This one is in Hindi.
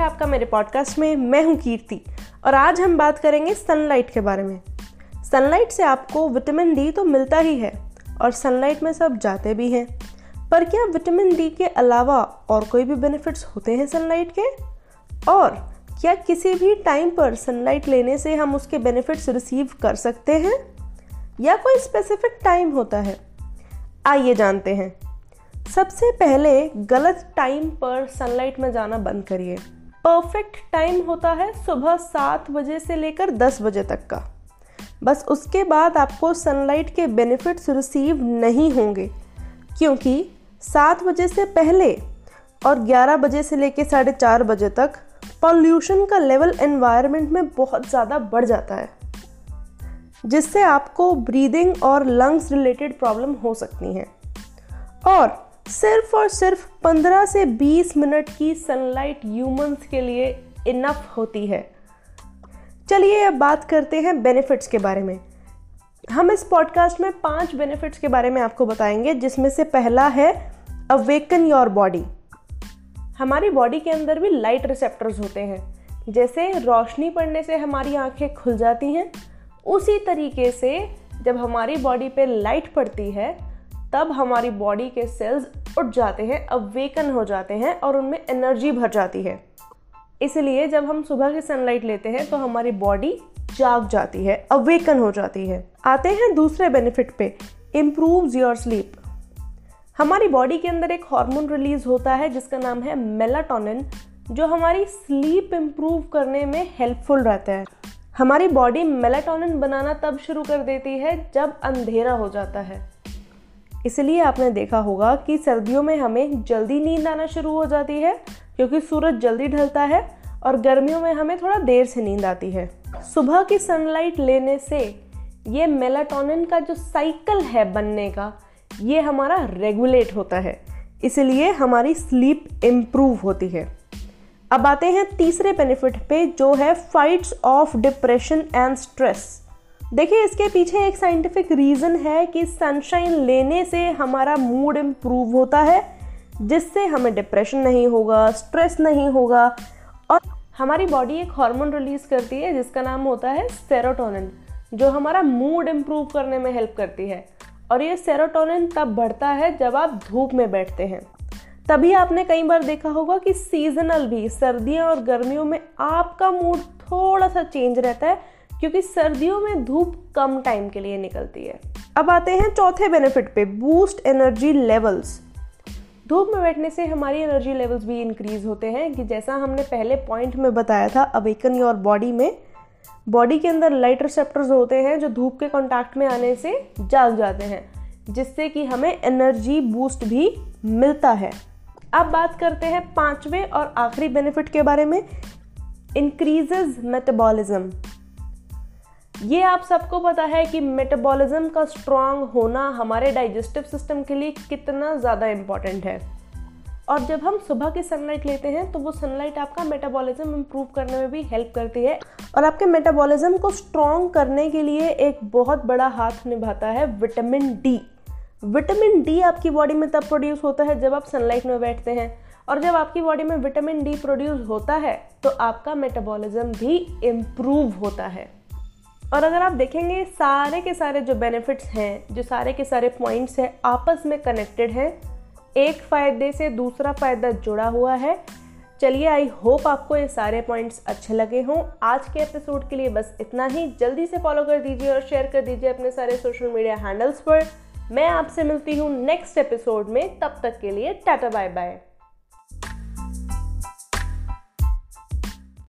है आपका मेरे पॉडकास्ट में। मैं हूँ कीर्ति और आज हम बात करेंगे सनलाइट के बारे में। सनलाइट से आपको विटामिन डी तो मिलता ही है और सनलाइट में सब जाते भी हैं। पर क्या विटामिन डी के अलावा और कोई भी बेनिफिट्स होते हैं सनलाइट के? और क्या किसी भी टाइम पर सनलाइट लेने से हम उसके बेनिफिट्स रिसीव कर सकते हैं? या कोई स्पेसिफिक टाइम होता है? आइए जानते हैं। सबसे पहले गलत टाइम पर सनलाइट में जाना बंद करिए। परफेक्ट टाइम होता है सुबह सात बजे से लेकर दस बजे तक का। बस उसके बाद आपको सनलाइट के बेनिफिट्स रिसीव नहीं होंगे, क्योंकि सात बजे से पहले और ग्यारह बजे से लेकर साढ़े चार बजे तक पॉल्यूशन का लेवल एनवायरनमेंट में बहुत ज़्यादा बढ़ जाता है, जिससे आपको ब्रीदिंग और लंग्स रिलेटेड प्रॉब्लम हो सकती हैं। और सिर्फ़ और सिर्फ़ 15 से 20 मिनट की सनलाइट ह्यूमंस के लिए इनफ होती है। चलिए अब बात करते हैं बेनिफिट्स के बारे में। हम इस पॉडकास्ट में पाँच बेनिफिट्स के बारे में आपको बताएँगे, जिसमें से पहला है अवेकन योर बॉडी हमारी बॉडी के अंदर भी लाइट रिसेप्टर्स होते हैं। जैसे रोशनी पड़ने से हमारी आँखें खुल जाती हैं, उसी तरीके से जब हमारी बॉडी पे लाइट पड़ती है तब हमारी बॉडी के सेल्स उठ जाते हैं अवेकन हो जाते हैं और उनमें एनर्जी भर जाती है। इसलिए जब हम सुबह की सनलाइट लेते हैं तो हमारी बॉडी जाग जाती है अवेकन हो जाती है। आते हैं दूसरे बेनिफिट पे इम्प्रूव योर स्लीप हमारी बॉडी के अंदर एक हार्मोन रिलीज़ होता है, जिसका नाम है मेलाटोनिन जो हमारी स्लीप इम्प्रूव करने में हेल्पफुल रहता है। हमारी बॉडी मेलाटोनिन बनाना तब शुरू कर देती है जब अंधेरा हो जाता है। इसलिए आपने देखा होगा कि सर्दियों में हमें जल्दी नींद आना शुरू हो जाती है, क्योंकि सूरज जल्दी ढलता है और गर्मियों में हमें थोड़ा देर से नींद आती है। सुबह की सनलाइट लेने से ये मेलाटोनिन का जो साइकिल है बनने का, ये हमारा रेगुलेट होता है। इसलिए हमारी स्लीप इम्प्रूव होती है। अब आते हैं तीसरे बेनिफिट पे, जो है fights of depression and stress देखिए, इसके पीछे एक साइंटिफिक रीज़न है कि सनशाइन लेने से हमारा मूड इम्प्रूव होता है, जिससे हमें डिप्रेशन नहीं होगा स्ट्रेस नहीं होगा, और हमारी बॉडी एक हार्मोन रिलीज़ करती है, जिसका नाम होता है सेरोटोनिन जो हमारा मूड इम्प्रूव करने में हेल्प करती है। और ये सेरोटोनिन तब बढ़ता है जब आप धूप में बैठते हैं। तभी आपने कई बार देखा होगा कि सीजनल भी सर्दियों और गर्मियों में आपका मूड थोड़ा सा चेंज रहता है क्योंकि सर्दियों में धूप कम टाइम के लिए निकलती है। अब आते हैं चौथे बेनिफिट पे बूस्ट एनर्जी लेवल्स धूप में बैठने से हमारी एनर्जी लेवल्स भी इंक्रीज होते हैं। कि जैसा हमने पहले पॉइंट में बताया था अवेकन योर बॉडी में बॉडी के अंदर लाइट रिसेप्टर्स होते हैं जो धूप के कांटेक्ट में आने से जाग जाते हैं, जिससे कि हमें एनर्जी बूस्ट भी मिलता है। अब बात करते हैं पाँचवें और आखिरी बेनिफिट के बारे में इंक्रीजेज मेटाबॉलिज्म ये आप सबको पता है कि मेटाबॉलिज्म का स्ट्रांग होना हमारे डाइजेस्टिव सिस्टम के लिए कितना ज़्यादा इंपॉर्टेंट है। और जब हम सुबह की सनलाइट लेते हैं तो वो सनलाइट आपका मेटाबॉलिज्म इम्प्रूव करने में भी हेल्प करती है। और आपके मेटाबॉलिज्म को स्ट्रॉन्ग करने के लिए एक बहुत बड़ा हाथ निभाता है विटामिन डी विटामिन डी आपकी बॉडी में तब प्रोड्यूस होता है जब आप सनलाइट में बैठते हैं। और जब आपकी बॉडी में विटामिन डी प्रोड्यूस होता है तो आपका मेटाबॉलिज्म भी इम्प्रूव होता है। और अगर आप देखेंगे, सारे के सारे जो बेनिफिट्स हैं, जो सारे के सारे पॉइंट्स हैं, आपस में कनेक्टेड हैं। एक फ़ायदे से दूसरा फ़ायदा जुड़ा हुआ है। चलिए आई होप आपको ये सारे पॉइंट्स अच्छे लगे हों। आज के एपिसोड के लिए बस इतना ही। जल्दी से फॉलो कर दीजिए और शेयर कर दीजिए अपने सारे सोशल मीडिया हैंडल्स पर। मैं आपसे मिलती हूँ नेक्स्ट एपिसोड में। तब तक के लिए टाटा बाय बाय